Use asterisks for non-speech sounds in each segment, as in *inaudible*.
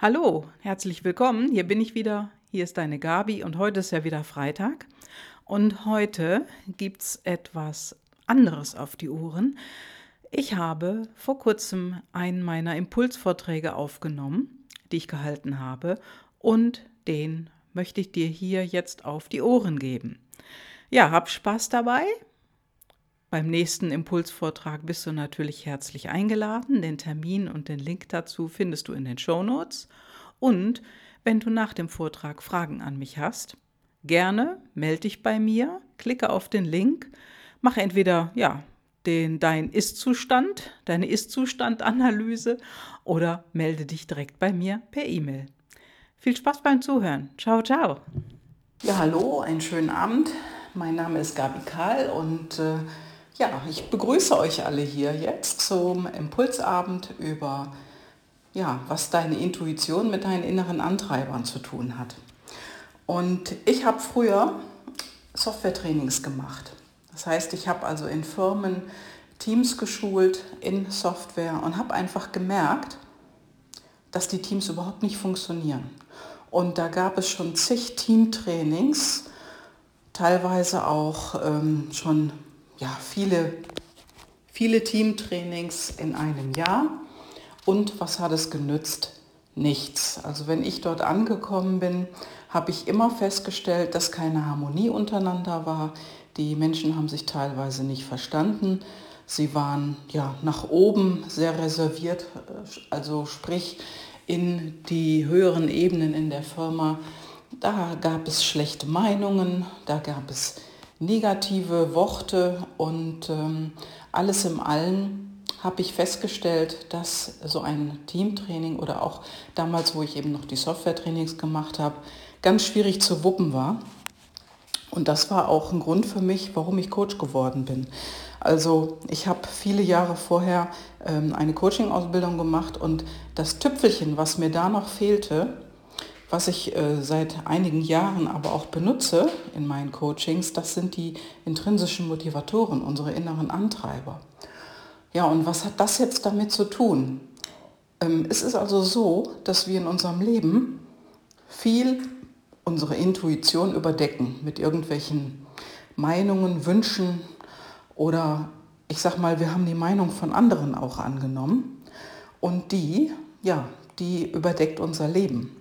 Hallo, herzlich willkommen. Hier bin ich wieder. Hier ist deine Gabi und heute ist ja wieder Freitag. Und heute gibt es etwas anderes auf die Ohren. Ich habe vor kurzem einen meiner Impulsvorträge aufgenommen, die ich gehalten habe, und den möchte ich dir hier jetzt auf die Ohren geben. Ja, hab Spaß dabei. Beim nächsten Impulsvortrag bist du natürlich herzlich eingeladen. Den Termin und den Link dazu findest du in den Show Notes. Und wenn du nach dem Vortrag Fragen an mich hast, gerne melde dich bei mir, klicke auf den Link, mache entweder ja, den, dein Ist-Zustand, deine Ist-Zustand-Analyse oder melde dich direkt bei mir per E-Mail. Viel Spaß beim Zuhören. Ciao, ciao. Ja, hallo, einen schönen Abend. Mein Name ist Gabi Karl und äh, ja, ich begrüße euch alle hier jetzt zum Impulsabend über ja, was deine Intuition mit deinen inneren Antreibern zu tun hat. Und ich habe früher Software-Trainings gemacht. Das heißt, ich habe also in Firmen Teams geschult in Software und habe einfach gemerkt, dass die Teams überhaupt nicht funktionieren. Und da gab es schon zig Teamtrainings, teilweise auch ähm, schon ja, viele, viele Teamtrainings in einem Jahr. Und was hat es genützt? Nichts. Also wenn ich dort angekommen bin, habe ich immer festgestellt, dass keine Harmonie untereinander war. Die Menschen haben sich teilweise nicht verstanden. Sie waren ja nach oben sehr reserviert, also sprich in die höheren Ebenen in der Firma. Da gab es schlechte Meinungen, da gab es negative Worte und ähm, alles im Allen habe ich festgestellt, dass so ein Teamtraining oder auch damals, wo ich eben noch die Software-Trainings gemacht habe, ganz schwierig zu wuppen war. Und das war auch ein Grund für mich, warum ich Coach geworden bin. Also ich habe viele Jahre vorher ähm, eine Coaching-Ausbildung gemacht und das Tüpfelchen, was mir da noch fehlte, was ich äh, seit einigen Jahren aber auch benutze in meinen Coachings, das sind die intrinsischen Motivatoren, unsere inneren Antreiber. Ja, und was hat das jetzt damit zu tun? Ähm, es ist also so, dass wir in unserem Leben viel unsere Intuition überdecken mit irgendwelchen Meinungen, Wünschen oder ich sag mal, wir haben die Meinung von anderen auch angenommen und die, ja, die überdeckt unser Leben.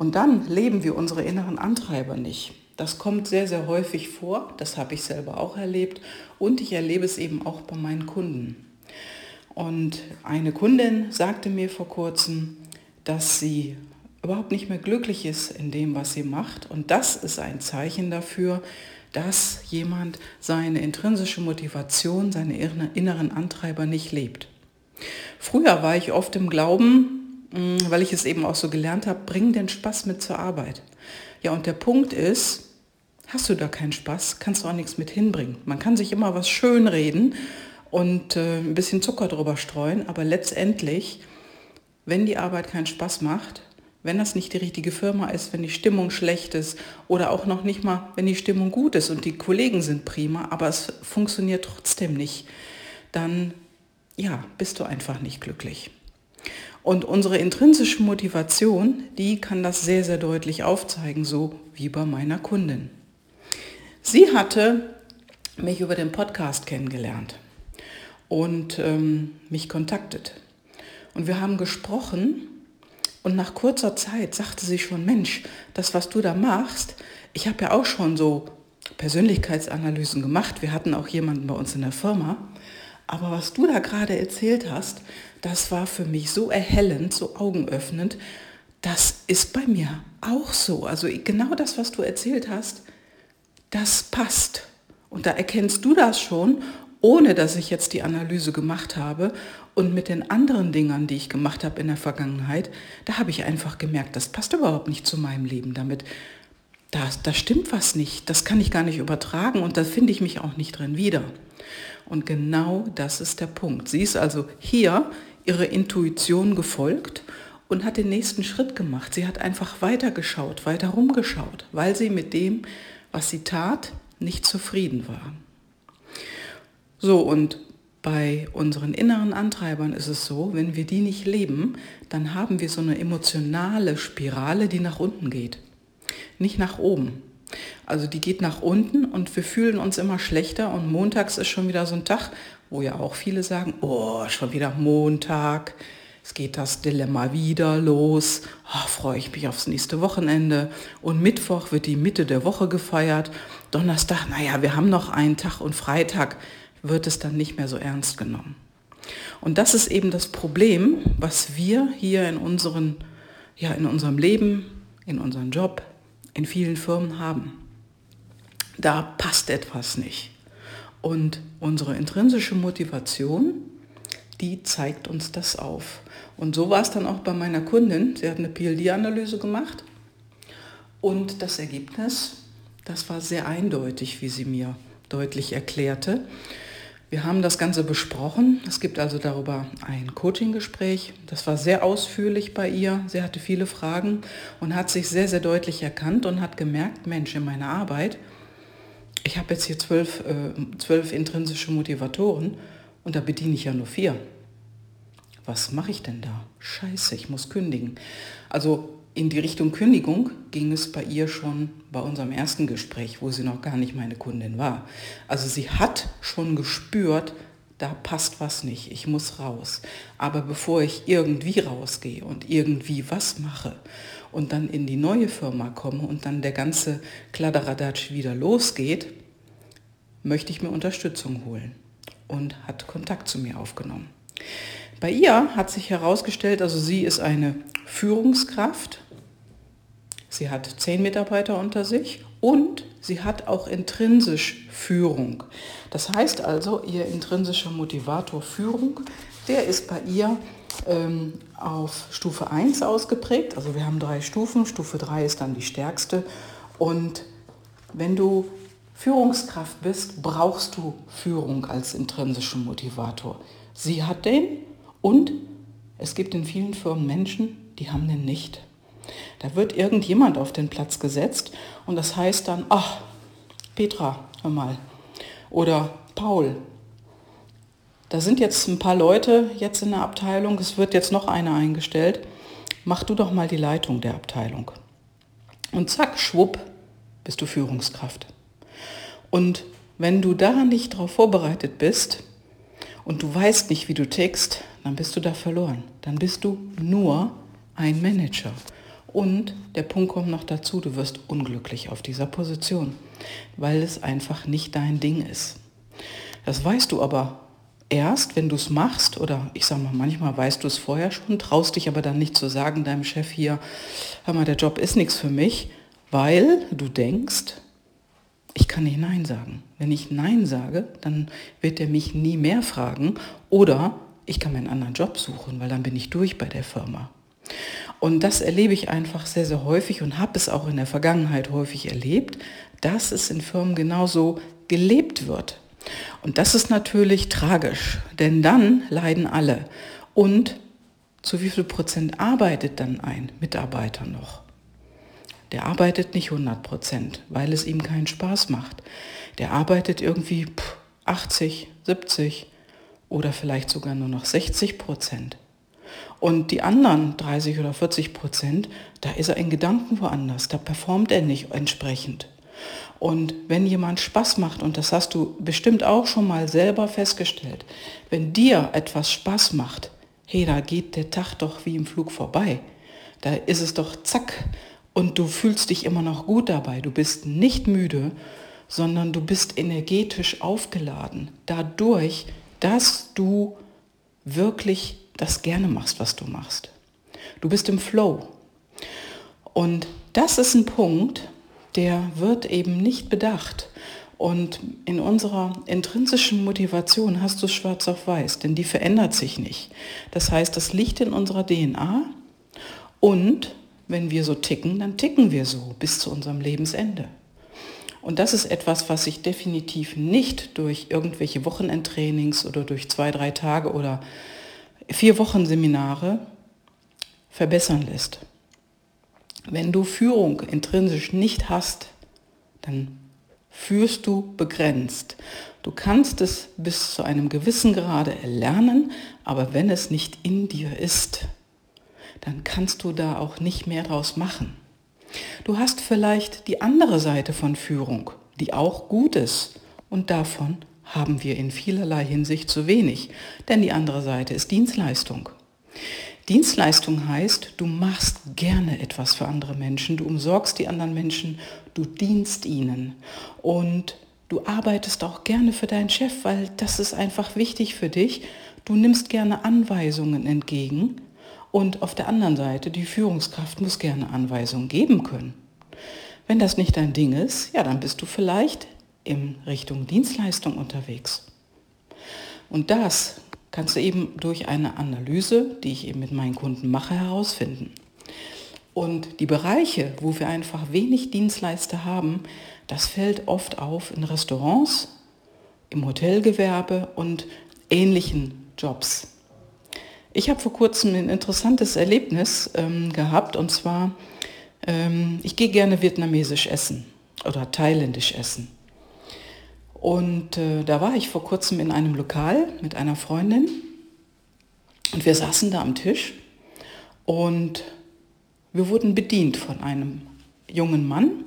Und dann leben wir unsere inneren Antreiber nicht. Das kommt sehr, sehr häufig vor. Das habe ich selber auch erlebt. Und ich erlebe es eben auch bei meinen Kunden. Und eine Kundin sagte mir vor kurzem, dass sie überhaupt nicht mehr glücklich ist in dem, was sie macht. Und das ist ein Zeichen dafür, dass jemand seine intrinsische Motivation, seine inneren Antreiber nicht lebt. Früher war ich oft im Glauben, weil ich es eben auch so gelernt habe, bring den Spaß mit zur Arbeit. Ja, und der Punkt ist, hast du da keinen Spaß, kannst du auch nichts mit hinbringen. Man kann sich immer was schönreden und äh, ein bisschen Zucker drüber streuen, aber letztendlich, wenn die Arbeit keinen Spaß macht, wenn das nicht die richtige Firma ist, wenn die Stimmung schlecht ist oder auch noch nicht mal, wenn die Stimmung gut ist und die Kollegen sind prima, aber es funktioniert trotzdem nicht, dann ja, bist du einfach nicht glücklich. Und unsere intrinsische Motivation, die kann das sehr, sehr deutlich aufzeigen, so wie bei meiner Kundin. Sie hatte mich über den Podcast kennengelernt und ähm, mich kontaktet. Und wir haben gesprochen und nach kurzer Zeit sagte sie schon, Mensch, das, was du da machst, ich habe ja auch schon so Persönlichkeitsanalysen gemacht. Wir hatten auch jemanden bei uns in der Firma. Aber was du da gerade erzählt hast, das war für mich so erhellend, so augenöffnend. Das ist bei mir auch so. Also genau das, was du erzählt hast, das passt. Und da erkennst du das schon, ohne dass ich jetzt die Analyse gemacht habe. Und mit den anderen Dingern, die ich gemacht habe in der Vergangenheit, da habe ich einfach gemerkt, das passt überhaupt nicht zu meinem Leben damit. Da, da stimmt was nicht, das kann ich gar nicht übertragen und da finde ich mich auch nicht drin wieder. Und genau das ist der Punkt. Sie ist also hier ihrer Intuition gefolgt und hat den nächsten Schritt gemacht. Sie hat einfach weitergeschaut, weiter rumgeschaut, weil sie mit dem, was sie tat, nicht zufrieden war. So, und bei unseren inneren Antreibern ist es so, wenn wir die nicht leben, dann haben wir so eine emotionale Spirale, die nach unten geht. Nicht nach oben. Also die geht nach unten und wir fühlen uns immer schlechter und montags ist schon wieder so ein Tag, wo ja auch viele sagen, oh, schon wieder Montag, es geht das Dilemma wieder los, oh, freue ich mich aufs nächste Wochenende und Mittwoch wird die Mitte der Woche gefeiert, Donnerstag, naja, wir haben noch einen Tag und Freitag wird es dann nicht mehr so ernst genommen. Und das ist eben das Problem, was wir hier in, unseren, ja, in unserem Leben, in unserem Job, in vielen Firmen haben. Da passt etwas nicht. Und unsere intrinsische Motivation, die zeigt uns das auf. Und so war es dann auch bei meiner Kundin. Sie hat eine PLD-Analyse gemacht und das Ergebnis, das war sehr eindeutig, wie sie mir deutlich erklärte. Wir haben das Ganze besprochen. Es gibt also darüber ein Coaching-Gespräch. Das war sehr ausführlich bei ihr. Sie hatte viele Fragen und hat sich sehr, sehr deutlich erkannt und hat gemerkt, Mensch, in meiner Arbeit, ich habe jetzt hier zwölf, äh, zwölf intrinsische Motivatoren und da bediene ich ja nur vier. Was mache ich denn da? Scheiße, ich muss kündigen. Also in die Richtung Kündigung ging es bei ihr schon bei unserem ersten Gespräch, wo sie noch gar nicht meine Kundin war. Also sie hat schon gespürt, da passt was nicht, ich muss raus. Aber bevor ich irgendwie rausgehe und irgendwie was mache und dann in die neue Firma komme und dann der ganze Kladderadatsch wieder losgeht, möchte ich mir Unterstützung holen und hat Kontakt zu mir aufgenommen. Bei ihr hat sich herausgestellt, also sie ist eine Führungskraft, sie hat zehn Mitarbeiter unter sich und sie hat auch intrinsisch Führung. Das heißt also, ihr intrinsischer Motivator Führung, der ist bei ihr ähm, auf Stufe 1 ausgeprägt. Also wir haben drei Stufen, Stufe 3 ist dann die stärkste. Und wenn du Führungskraft bist, brauchst du Führung als intrinsischen Motivator. Sie hat den und es gibt in vielen Firmen Menschen, die haben den nicht. Da wird irgendjemand auf den Platz gesetzt und das heißt dann, ach, Petra, hör mal. Oder Paul. Da sind jetzt ein paar Leute jetzt in der Abteilung, es wird jetzt noch einer eingestellt. Mach du doch mal die Leitung der Abteilung. Und zack, schwupp, bist du Führungskraft. Und wenn du da nicht darauf vorbereitet bist und du weißt nicht, wie du tickst, dann bist du da verloren. Dann bist du nur ein Manager. Und der Punkt kommt noch dazu, du wirst unglücklich auf dieser Position, weil es einfach nicht dein Ding ist. Das weißt du aber erst, wenn du es machst, oder ich sage mal, manchmal weißt du es vorher schon, traust dich aber dann nicht zu sagen deinem Chef hier, hör mal, der Job ist nichts für mich, weil du denkst, ich kann nicht Nein sagen. Wenn ich Nein sage, dann wird er mich nie mehr fragen oder ich kann mir einen anderen Job suchen, weil dann bin ich durch bei der Firma. Und das erlebe ich einfach sehr, sehr häufig und habe es auch in der Vergangenheit häufig erlebt, dass es in Firmen genauso gelebt wird. Und das ist natürlich tragisch, denn dann leiden alle. Und zu wie viel Prozent arbeitet dann ein Mitarbeiter noch? Der arbeitet nicht 100 Prozent, weil es ihm keinen Spaß macht. Der arbeitet irgendwie 80, 70 oder vielleicht sogar nur noch 60 Prozent. Und die anderen 30 oder 40 Prozent, da ist er in Gedanken woanders, da performt er nicht entsprechend. Und wenn jemand Spaß macht, und das hast du bestimmt auch schon mal selber festgestellt, wenn dir etwas Spaß macht, hey, da geht der Tag doch wie im Flug vorbei. Da ist es doch zack und du fühlst dich immer noch gut dabei. Du bist nicht müde, sondern du bist energetisch aufgeladen. Dadurch, dass du wirklich das gerne machst, was du machst. Du bist im Flow. Und das ist ein Punkt, der wird eben nicht bedacht. Und in unserer intrinsischen Motivation hast du schwarz auf weiß, denn die verändert sich nicht. Das heißt, das liegt in unserer DNA und wenn wir so ticken, dann ticken wir so bis zu unserem Lebensende. Und das ist etwas, was sich definitiv nicht durch irgendwelche Wochenendtrainings oder durch zwei, drei Tage oder vier Wochen Seminare verbessern lässt. Wenn du Führung intrinsisch nicht hast, dann führst du begrenzt. Du kannst es bis zu einem gewissen Grade erlernen, aber wenn es nicht in dir ist, dann kannst du da auch nicht mehr draus machen. Du hast vielleicht die andere Seite von Führung, die auch gut ist und davon haben wir in vielerlei Hinsicht zu wenig, denn die andere Seite ist Dienstleistung. Dienstleistung heißt, du machst gerne etwas für andere Menschen, du umsorgst die anderen Menschen, du dienst ihnen und du arbeitest auch gerne für deinen Chef, weil das ist einfach wichtig für dich. Du nimmst gerne Anweisungen entgegen und auf der anderen Seite, die Führungskraft muss gerne Anweisungen geben können. Wenn das nicht dein Ding ist, ja, dann bist du vielleicht in Richtung Dienstleistung unterwegs. Und das kannst du eben durch eine Analyse, die ich eben mit meinen Kunden mache, herausfinden. Und die Bereiche, wo wir einfach wenig Dienstleister haben, das fällt oft auf in Restaurants, im Hotelgewerbe und ähnlichen Jobs. Ich habe vor kurzem ein interessantes Erlebnis ähm, gehabt und zwar, ähm, ich gehe gerne vietnamesisch essen oder thailändisch essen. Und äh, da war ich vor kurzem in einem Lokal mit einer Freundin und wir saßen da am Tisch und wir wurden bedient von einem jungen Mann.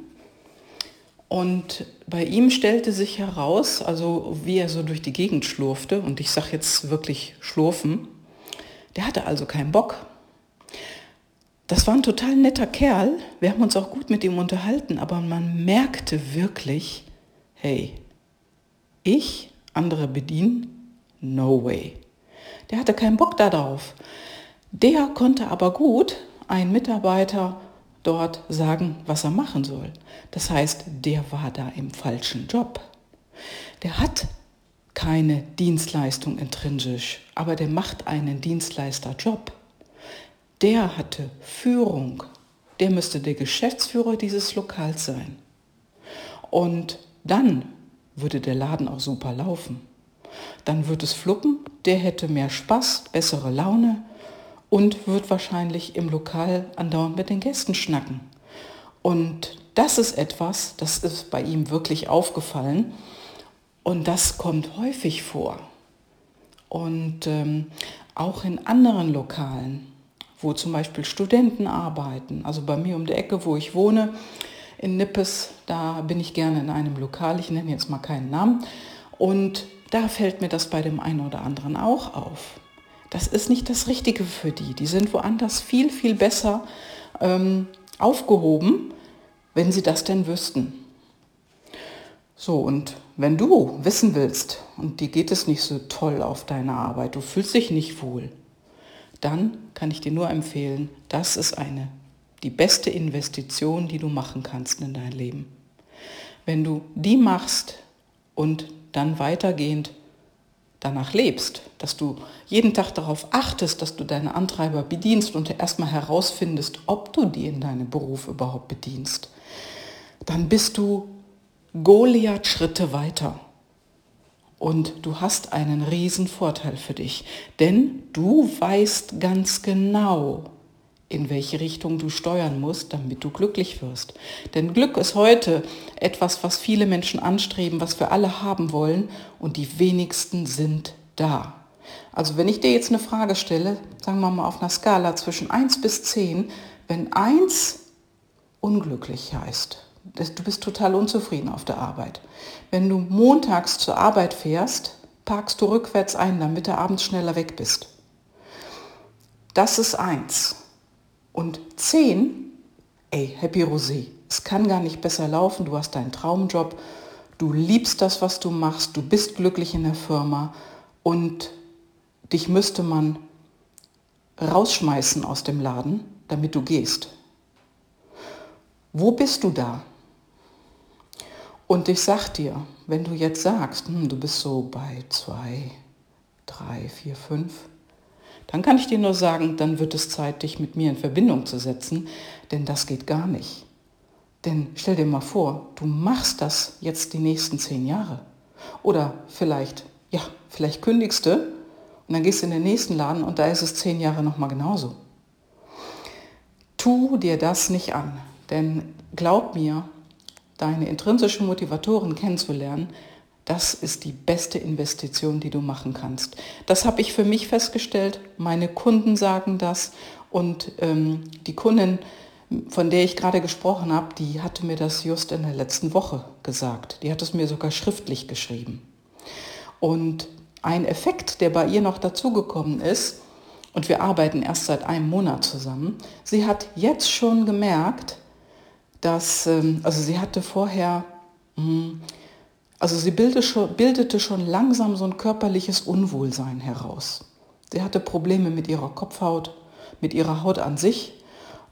Und bei ihm stellte sich heraus, also wie er so durch die Gegend schlurfte, und ich sage jetzt wirklich schlurfen, der hatte also keinen Bock. Das war ein total netter Kerl, wir haben uns auch gut mit ihm unterhalten, aber man merkte wirklich, hey, ich andere bedienen? No way. Der hatte keinen Bock darauf. Der konnte aber gut ein Mitarbeiter dort sagen, was er machen soll. Das heißt, der war da im falschen Job. Der hat keine Dienstleistung intrinsisch, aber der macht einen Dienstleisterjob. Der hatte Führung. Der müsste der Geschäftsführer dieses Lokals sein. Und dann würde der Laden auch super laufen. Dann wird es fluppen, der hätte mehr Spaß, bessere Laune und wird wahrscheinlich im Lokal andauernd mit den Gästen schnacken. Und das ist etwas, das ist bei ihm wirklich aufgefallen und das kommt häufig vor. Und ähm, auch in anderen Lokalen, wo zum Beispiel Studenten arbeiten, also bei mir um die Ecke, wo ich wohne, in Nippes, da bin ich gerne in einem Lokal, ich nenne jetzt mal keinen Namen, und da fällt mir das bei dem einen oder anderen auch auf. Das ist nicht das Richtige für die. Die sind woanders viel, viel besser ähm, aufgehoben, wenn sie das denn wüssten. So, und wenn du wissen willst, und dir geht es nicht so toll auf deiner Arbeit, du fühlst dich nicht wohl, dann kann ich dir nur empfehlen, das ist eine die beste Investition, die du machen kannst in dein Leben. Wenn du die machst und dann weitergehend danach lebst, dass du jeden Tag darauf achtest, dass du deine Antreiber bedienst und erstmal herausfindest, ob du die in deinem Beruf überhaupt bedienst, dann bist du Goliath Schritte weiter. Und du hast einen riesen Vorteil für dich, denn du weißt ganz genau, in welche Richtung du steuern musst, damit du glücklich wirst. Denn Glück ist heute etwas, was viele Menschen anstreben, was wir alle haben wollen und die wenigsten sind da. Also wenn ich dir jetzt eine Frage stelle, sagen wir mal auf einer Skala zwischen 1 bis 10, wenn 1 unglücklich heißt, du bist total unzufrieden auf der Arbeit. Wenn du montags zur Arbeit fährst, parkst du rückwärts ein, damit du abends schneller weg bist. Das ist eins. Und 10, ey, Happy Rosé, es kann gar nicht besser laufen, du hast deinen Traumjob, du liebst das, was du machst, du bist glücklich in der Firma und dich müsste man rausschmeißen aus dem Laden, damit du gehst. Wo bist du da? Und ich sag dir, wenn du jetzt sagst, hm, du bist so bei zwei, drei, vier, fünf, dann kann ich dir nur sagen, dann wird es Zeit, dich mit mir in Verbindung zu setzen, denn das geht gar nicht. Denn stell dir mal vor, du machst das jetzt die nächsten zehn Jahre. Oder vielleicht, ja, vielleicht kündigst du und dann gehst du in den nächsten Laden und da ist es zehn Jahre nochmal genauso. Tu dir das nicht an, denn glaub mir, deine intrinsischen Motivatoren kennenzulernen, das ist die beste Investition, die du machen kannst. Das habe ich für mich festgestellt. Meine Kunden sagen das und ähm, die Kundin, von der ich gerade gesprochen habe, die hatte mir das just in der letzten Woche gesagt. Die hat es mir sogar schriftlich geschrieben. Und ein Effekt, der bei ihr noch dazugekommen ist, und wir arbeiten erst seit einem Monat zusammen, sie hat jetzt schon gemerkt, dass, ähm, also sie hatte vorher, hm, also sie bildete schon langsam so ein körperliches Unwohlsein heraus. Sie hatte Probleme mit ihrer Kopfhaut, mit ihrer Haut an sich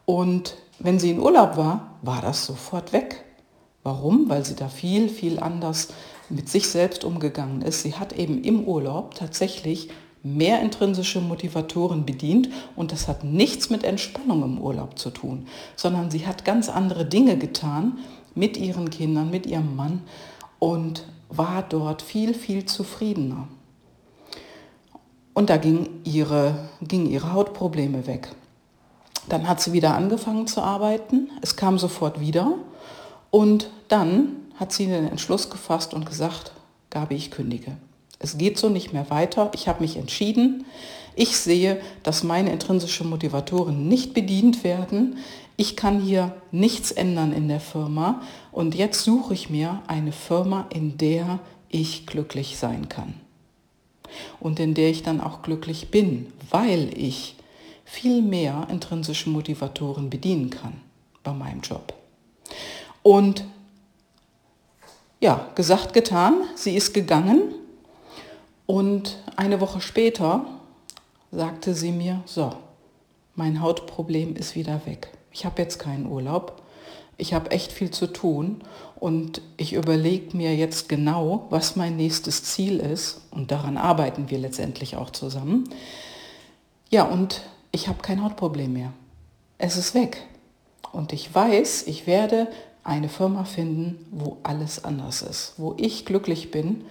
und wenn sie in Urlaub war, war das sofort weg. Warum? Weil sie da viel, viel anders mit sich selbst umgegangen ist. Sie hat eben im Urlaub tatsächlich mehr intrinsische Motivatoren bedient und das hat nichts mit Entspannung im Urlaub zu tun, sondern sie hat ganz andere Dinge getan mit ihren Kindern, mit ihrem Mann und war dort viel, viel zufriedener. Und da gingen ihre, ging ihre Hautprobleme weg. Dann hat sie wieder angefangen zu arbeiten, es kam sofort wieder und dann hat sie den Entschluss gefasst und gesagt, Gabi, ich kündige. Es geht so nicht mehr weiter. Ich habe mich entschieden. Ich sehe, dass meine intrinsischen Motivatoren nicht bedient werden. Ich kann hier nichts ändern in der Firma. Und jetzt suche ich mir eine Firma, in der ich glücklich sein kann. Und in der ich dann auch glücklich bin, weil ich viel mehr intrinsische Motivatoren bedienen kann bei meinem Job. Und ja, gesagt, getan, sie ist gegangen und eine Woche später sagte sie mir, so, mein Hautproblem ist wieder weg. Ich habe jetzt keinen Urlaub. Ich habe echt viel zu tun und ich überlege mir jetzt genau, was mein nächstes Ziel ist und daran arbeiten wir letztendlich auch zusammen. Ja, und ich habe kein Hautproblem mehr. Es ist weg. Und ich weiß, ich werde eine Firma finden, wo alles anders ist, wo ich glücklich bin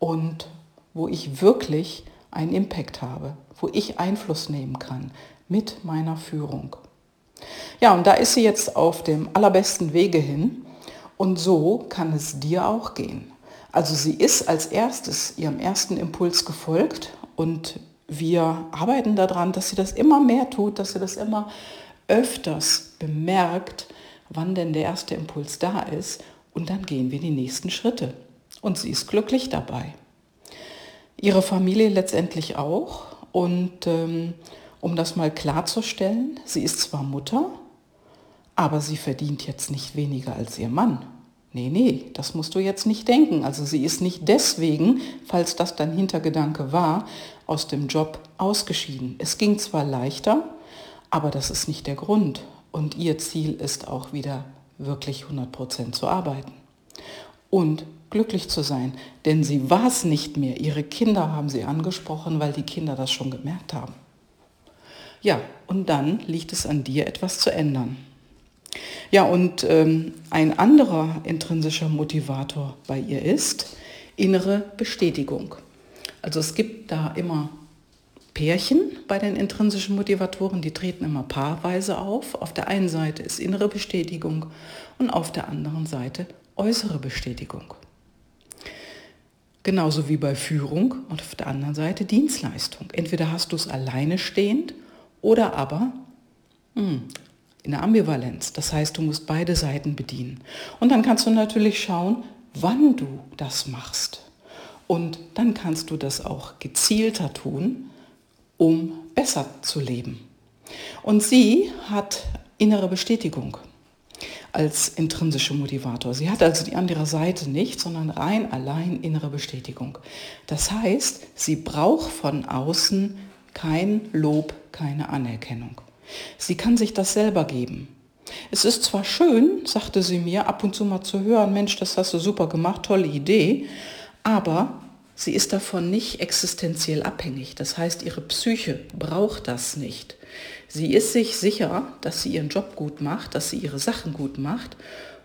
und wo ich wirklich einen Impact habe, wo ich Einfluss nehmen kann mit meiner Führung. Ja, und da ist sie jetzt auf dem allerbesten Wege hin und so kann es dir auch gehen. Also sie ist als erstes ihrem ersten Impuls gefolgt und wir arbeiten daran, dass sie das immer mehr tut, dass sie das immer öfters bemerkt, wann denn der erste Impuls da ist und dann gehen wir die nächsten Schritte. Und sie ist glücklich dabei ihre Familie letztendlich auch. Und ähm, um das mal klarzustellen, sie ist zwar Mutter, aber sie verdient jetzt nicht weniger als ihr Mann. Nee, nee, das musst du jetzt nicht denken. Also sie ist nicht deswegen, falls das dein Hintergedanke war, aus dem Job ausgeschieden. Es ging zwar leichter, aber das ist nicht der Grund. Und ihr Ziel ist auch wieder wirklich 100% zu arbeiten. Und glücklich zu sein. Denn sie war es nicht mehr. Ihre Kinder haben sie angesprochen, weil die Kinder das schon gemerkt haben. Ja, und dann liegt es an dir, etwas zu ändern. Ja, und ähm, ein anderer intrinsischer Motivator bei ihr ist innere Bestätigung. Also es gibt da immer Pärchen bei den intrinsischen Motivatoren, die treten immer paarweise auf. Auf der einen Seite ist innere Bestätigung und auf der anderen Seite äußere Bestätigung. Genauso wie bei Führung und auf der anderen Seite Dienstleistung. Entweder hast du es alleine stehend oder aber mh, hm, in der Ambivalenz. Das heißt, du musst beide Seiten bedienen. Und dann kannst du natürlich schauen, wann du das machst. Und dann kannst du das auch gezielter tun, um besser zu leben. Und sie hat innere Bestätigung als intrinsische Motivator. Sie hat also die andere Seite nicht, sondern rein allein innere Bestätigung. Das heißt, sie braucht von außen kein Lob, keine Anerkennung. Sie kann sich das selber geben. Es ist zwar schön, sagte sie mir, ab und zu mal zu hören, Mensch, das hast du super gemacht, tolle Idee, aber sie ist davon nicht existenziell abhängig. Das heißt, ihre Psyche braucht das nicht. Sie ist sich sicher, dass sie ihren Job gut macht, dass sie ihre Sachen gut macht,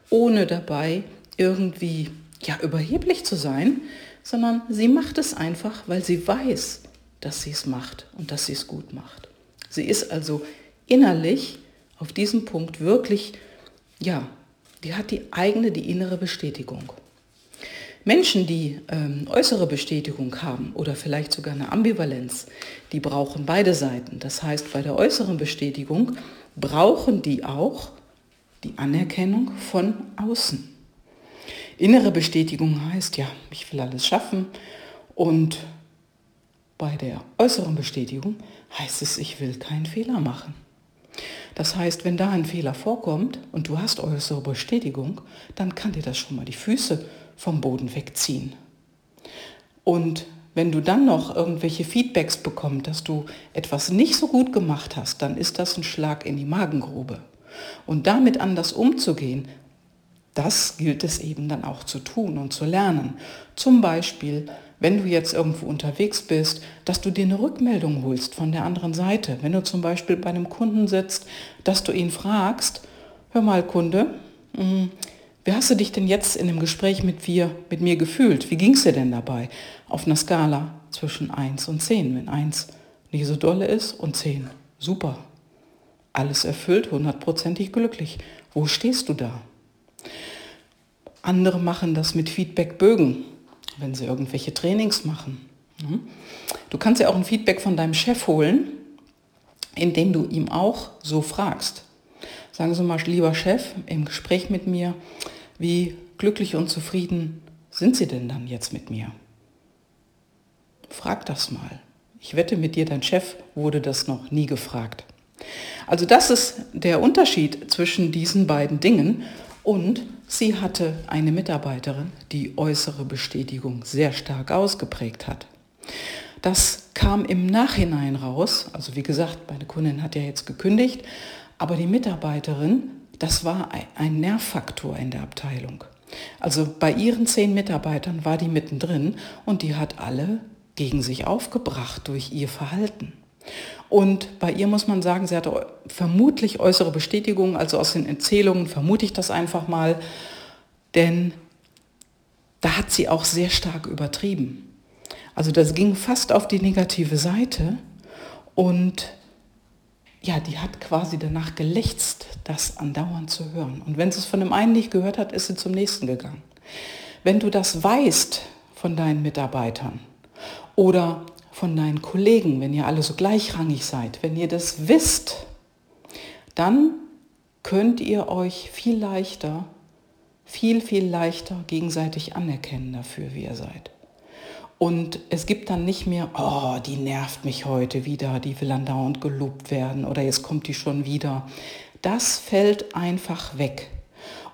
ohne dabei irgendwie ja, überheblich zu sein, sondern sie macht es einfach, weil sie weiß, dass sie es macht und dass sie es gut macht. Sie ist also innerlich auf diesem Punkt wirklich, ja, die hat die eigene, die innere Bestätigung. Menschen, die ähm, äußere Bestätigung haben oder vielleicht sogar eine Ambivalenz, die brauchen beide Seiten. Das heißt, bei der äußeren Bestätigung brauchen die auch die Anerkennung von außen. Innere Bestätigung heißt, ja, ich will alles schaffen und bei der äußeren Bestätigung heißt es, ich will keinen Fehler machen. Das heißt, wenn da ein Fehler vorkommt und du hast äußere Bestätigung, dann kann dir das schon mal die Füße vom Boden wegziehen. Und wenn du dann noch irgendwelche Feedbacks bekommst, dass du etwas nicht so gut gemacht hast, dann ist das ein Schlag in die Magengrube. Und damit anders umzugehen, das gilt es eben dann auch zu tun und zu lernen. Zum Beispiel wenn du jetzt irgendwo unterwegs bist, dass du dir eine Rückmeldung holst von der anderen Seite. Wenn du zum Beispiel bei einem Kunden sitzt, dass du ihn fragst, hör mal Kunde, hm, wie hast du dich denn jetzt in dem Gespräch mit, wir, mit mir gefühlt? Wie ging es dir denn dabei? Auf einer Skala zwischen 1 und 10. Wenn 1 nicht so dolle ist und 10 super. Alles erfüllt, hundertprozentig glücklich. Wo stehst du da? Andere machen das mit Feedbackbögen wenn sie irgendwelche Trainings machen. Mhm. Du kannst ja auch ein Feedback von deinem Chef holen, indem du ihm auch so fragst. Sagen Sie mal, lieber Chef, im Gespräch mit mir, wie glücklich und zufrieden sind Sie denn dann jetzt mit mir? Frag das mal. Ich wette mit dir, dein Chef wurde das noch nie gefragt. Also das ist der Unterschied zwischen diesen beiden Dingen und sie hatte eine Mitarbeiterin, die äußere Bestätigung sehr stark ausgeprägt hat. Das kam im Nachhinein raus. Also wie gesagt, meine Kundin hat ja jetzt gekündigt, aber die Mitarbeiterin, das war ein Nervfaktor in der Abteilung. Also bei ihren zehn Mitarbeitern war die mittendrin und die hat alle gegen sich aufgebracht durch ihr Verhalten. Und bei ihr muss man sagen, sie hatte vermutlich äußere Bestätigung, also aus den Erzählungen vermute ich das einfach mal, denn da hat sie auch sehr stark übertrieben. Also das ging fast auf die negative Seite und ja, die hat quasi danach gelächzt, das andauernd zu hören. Und wenn sie es von dem einen nicht gehört hat, ist sie zum nächsten gegangen. Wenn du das weißt von deinen Mitarbeitern oder von deinen Kollegen, wenn ihr alle so gleichrangig seid, wenn ihr das wisst, dann könnt ihr euch viel leichter, viel, viel leichter gegenseitig anerkennen dafür, wie ihr seid. Und es gibt dann nicht mehr, oh, die nervt mich heute wieder, die will andauernd gelobt werden oder jetzt kommt die schon wieder. Das fällt einfach weg.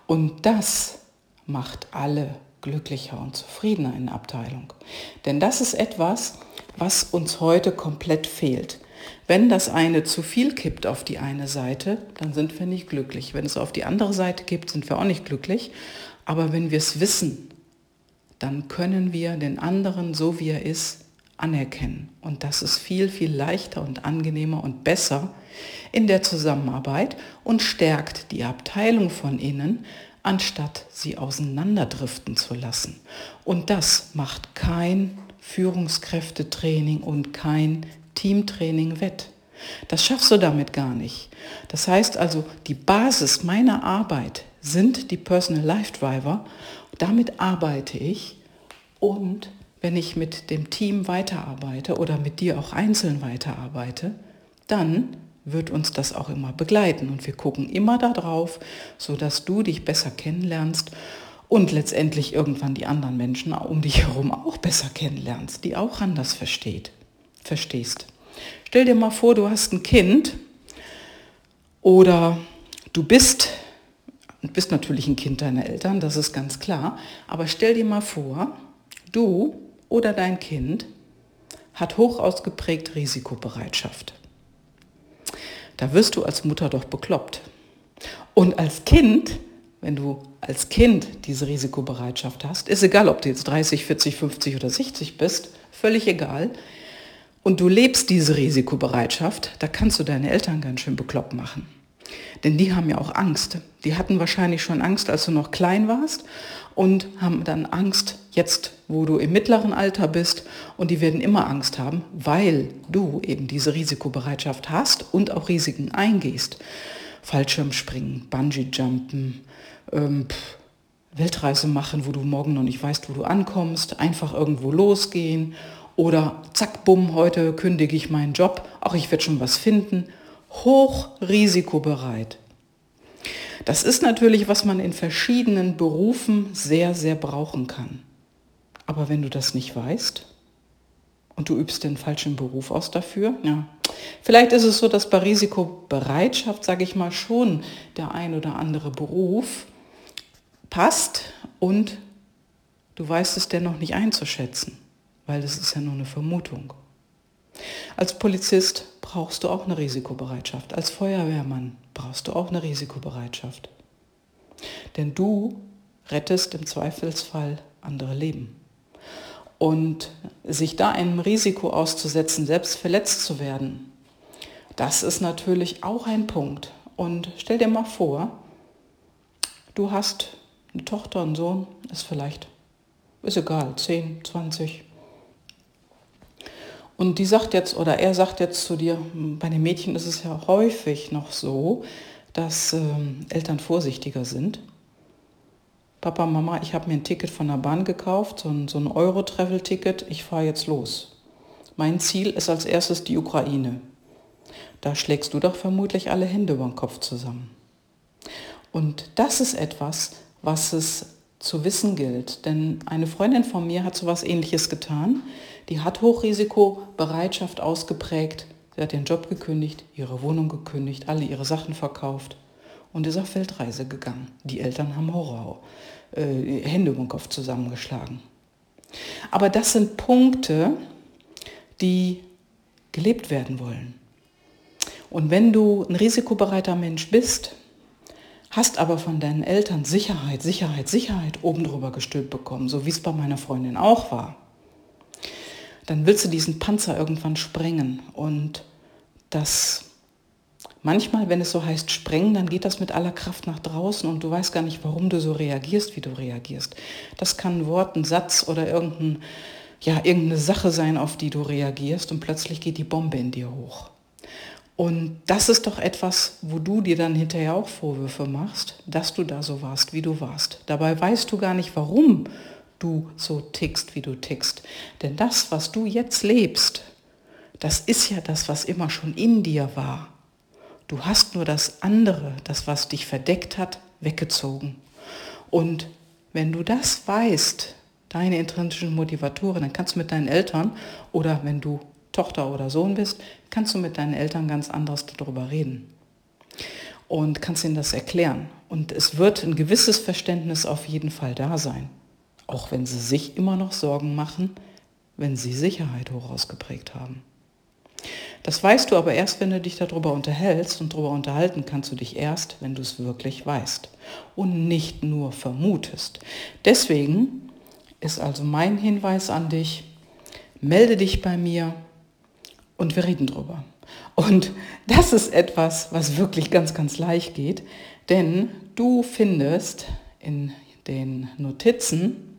Und das macht alle glücklicher und zufriedener in der Abteilung. Denn das ist etwas, was uns heute komplett fehlt. Wenn das eine zu viel kippt auf die eine Seite, dann sind wir nicht glücklich. Wenn es auf die andere Seite kippt, sind wir auch nicht glücklich. Aber wenn wir es wissen, dann können wir den anderen, so wie er ist, anerkennen. Und das ist viel, viel leichter und angenehmer und besser in der Zusammenarbeit und stärkt die Abteilung von innen, anstatt sie auseinanderdriften zu lassen. Und das macht kein Führungskräftetraining und kein Teamtraining wett. Das schaffst du damit gar nicht. Das heißt also, die Basis meiner Arbeit sind die Personal Life Driver. Damit arbeite ich und wenn ich mit dem Team weiterarbeite oder mit dir auch einzeln weiterarbeite, dann wird uns das auch immer begleiten und wir gucken immer darauf, sodass du dich besser kennenlernst und letztendlich irgendwann die anderen Menschen um dich herum auch besser kennenlernst, die auch anders versteht, verstehst. Stell dir mal vor, du hast ein Kind oder du bist, bist natürlich ein Kind deiner Eltern, das ist ganz klar, aber stell dir mal vor, du oder dein Kind hat hoch ausgeprägt Risikobereitschaft. Da wirst du als Mutter doch bekloppt. Und als Kind wenn du als Kind diese Risikobereitschaft hast, ist egal, ob du jetzt 30, 40, 50 oder 60 bist, völlig egal. Und du lebst diese Risikobereitschaft, da kannst du deine Eltern ganz schön bekloppt machen. Denn die haben ja auch Angst. Die hatten wahrscheinlich schon Angst, als du noch klein warst und haben dann Angst jetzt, wo du im mittleren Alter bist. Und die werden immer Angst haben, weil du eben diese Risikobereitschaft hast und auch Risiken eingehst. Fallschirmspringen, Bungee-Jumpen, ähm, Weltreise machen, wo du morgen noch nicht weißt, wo du ankommst, einfach irgendwo losgehen oder zack, bumm, heute kündige ich meinen Job, auch ich werde schon was finden. Hochrisikobereit. Das ist natürlich, was man in verschiedenen Berufen sehr, sehr brauchen kann. Aber wenn du das nicht weißt und du übst den falschen Beruf aus dafür, ja, vielleicht ist es so, dass bei Risikobereitschaft, sage ich mal, schon der ein oder andere Beruf passt und du weißt es dennoch nicht einzuschätzen, weil das ist ja nur eine Vermutung. Als Polizist brauchst du auch eine Risikobereitschaft. Als Feuerwehrmann brauchst du auch eine Risikobereitschaft. Denn du rettest im Zweifelsfall andere Leben. Und sich da einem Risiko auszusetzen, selbst verletzt zu werden, das ist natürlich auch ein Punkt. Und stell dir mal vor, du hast eine Tochter, einen Sohn, ist vielleicht, ist egal, 10, 20, und die sagt jetzt, oder er sagt jetzt zu dir, bei den Mädchen ist es ja häufig noch so, dass ähm, Eltern vorsichtiger sind. Papa, Mama, ich habe mir ein Ticket von der Bahn gekauft, so ein, so ein Euro-Travel-Ticket, ich fahre jetzt los. Mein Ziel ist als erstes die Ukraine. Da schlägst du doch vermutlich alle Hände über den Kopf zusammen. Und das ist etwas, was es zu wissen gilt. Denn eine Freundin von mir hat so etwas ähnliches getan. Die hat Hochrisikobereitschaft ausgeprägt. Sie hat ihren Job gekündigt, ihre Wohnung gekündigt, alle ihre Sachen verkauft und ist auf Weltreise gegangen. Die Eltern haben Horror, äh, Hände über den Kopf zusammengeschlagen. Aber das sind Punkte, die gelebt werden wollen. Und wenn du ein risikobereiter Mensch bist, hast aber von deinen Eltern Sicherheit, Sicherheit, Sicherheit oben drüber gestülpt bekommen, so wie es bei meiner Freundin auch war, dann willst du diesen Panzer irgendwann sprengen. Und das manchmal, wenn es so heißt sprengen, dann geht das mit aller Kraft nach draußen und du weißt gar nicht, warum du so reagierst, wie du reagierst. Das kann ein Wort, ein Satz oder irgendein, ja, irgendeine Sache sein, auf die du reagierst und plötzlich geht die Bombe in dir hoch. Und das ist doch etwas, wo du dir dann hinterher auch Vorwürfe machst, dass du da so warst, wie du warst. Dabei weißt du gar nicht, warum du so tickst, wie du tickst. Denn das, was du jetzt lebst, das ist ja das, was immer schon in dir war. Du hast nur das andere, das, was dich verdeckt hat, weggezogen. Und wenn du das weißt, deine intrinsischen Motivatoren, dann kannst du mit deinen Eltern oder wenn du Tochter oder Sohn bist, kannst du mit deinen Eltern ganz anderes darüber reden und kannst ihnen das erklären. Und es wird ein gewisses Verständnis auf jeden Fall da sein, auch wenn sie sich immer noch Sorgen machen, wenn sie Sicherheit hoch ausgeprägt haben. Das weißt du aber erst, wenn du dich darüber unterhältst und darüber unterhalten kannst du dich erst, wenn du es wirklich weißt und nicht nur vermutest. Deswegen ist also mein Hinweis an dich, melde dich bei mir, und wir reden drüber. Und das ist etwas, was wirklich ganz, ganz leicht geht, denn du findest in den Notizen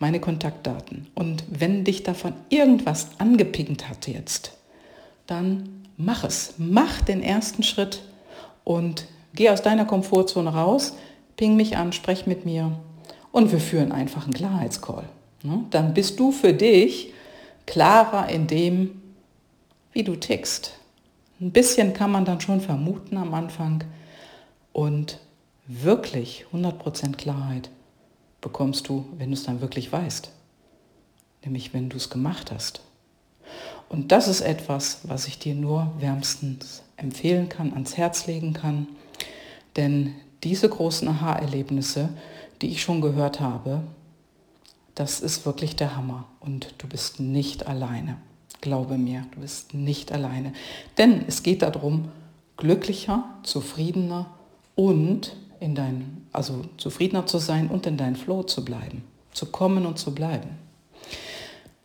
meine Kontaktdaten. Und wenn dich davon irgendwas angepinkt hat jetzt, dann mach es. Mach den ersten Schritt und geh aus deiner Komfortzone raus, ping mich an, sprech mit mir und wir führen einfach einen Klarheitscall. Ne? Dann bist du für dich klarer in dem, wie du tickst. Ein bisschen kann man dann schon vermuten am Anfang und wirklich 100% Klarheit bekommst du, wenn du es dann wirklich weißt. Nämlich wenn du es gemacht hast. Und das ist etwas, was ich dir nur wärmstens empfehlen kann, ans Herz legen kann. Denn diese großen Aha-Erlebnisse, die ich schon gehört habe, das ist wirklich der Hammer. Und du bist nicht alleine. Glaube mir, du bist nicht alleine. Denn es geht darum, glücklicher, zufriedener und in dein, also zufriedener zu sein und in deinen Flow zu bleiben, zu kommen und zu bleiben.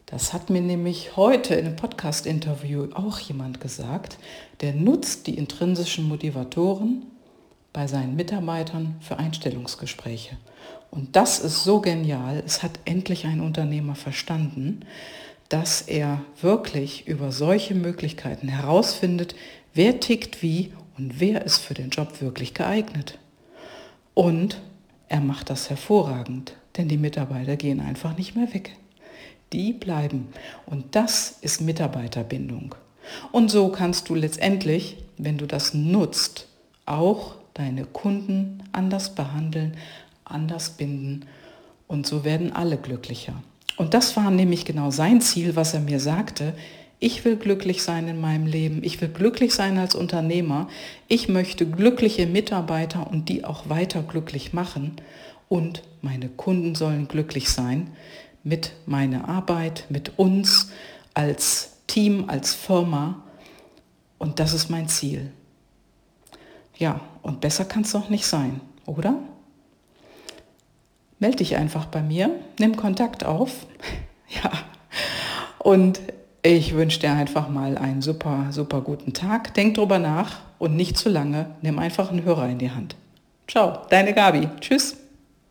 Das hat mir nämlich heute in einem Podcast-Interview auch jemand gesagt, der nutzt die intrinsischen Motivatoren bei seinen Mitarbeitern für Einstellungsgespräche. Und das ist so genial. Es hat endlich ein Unternehmer verstanden, dass er wirklich über solche Möglichkeiten herausfindet, wer tickt wie und wer ist für den Job wirklich geeignet. Und er macht das hervorragend, denn die Mitarbeiter gehen einfach nicht mehr weg. Die bleiben. Und das ist Mitarbeiterbindung. Und so kannst du letztendlich, wenn du das nutzt, auch deine Kunden anders behandeln, anders binden und so werden alle glücklicher. Und das war nämlich genau sein Ziel, was er mir sagte. Ich will glücklich sein in meinem Leben. Ich will glücklich sein als Unternehmer. Ich möchte glückliche Mitarbeiter und die auch weiter glücklich machen. Und meine Kunden sollen glücklich sein mit meiner Arbeit, mit uns als Team, als Firma. Und das ist mein Ziel. Ja, und besser kann es doch nicht sein, oder? Meld dich einfach bei mir, nimm Kontakt auf. *laughs* ja. Und ich wünsche dir einfach mal einen super, super guten Tag. Denk drüber nach und nicht zu lange. Nimm einfach einen Hörer in die Hand. Ciao, deine Gabi. Tschüss.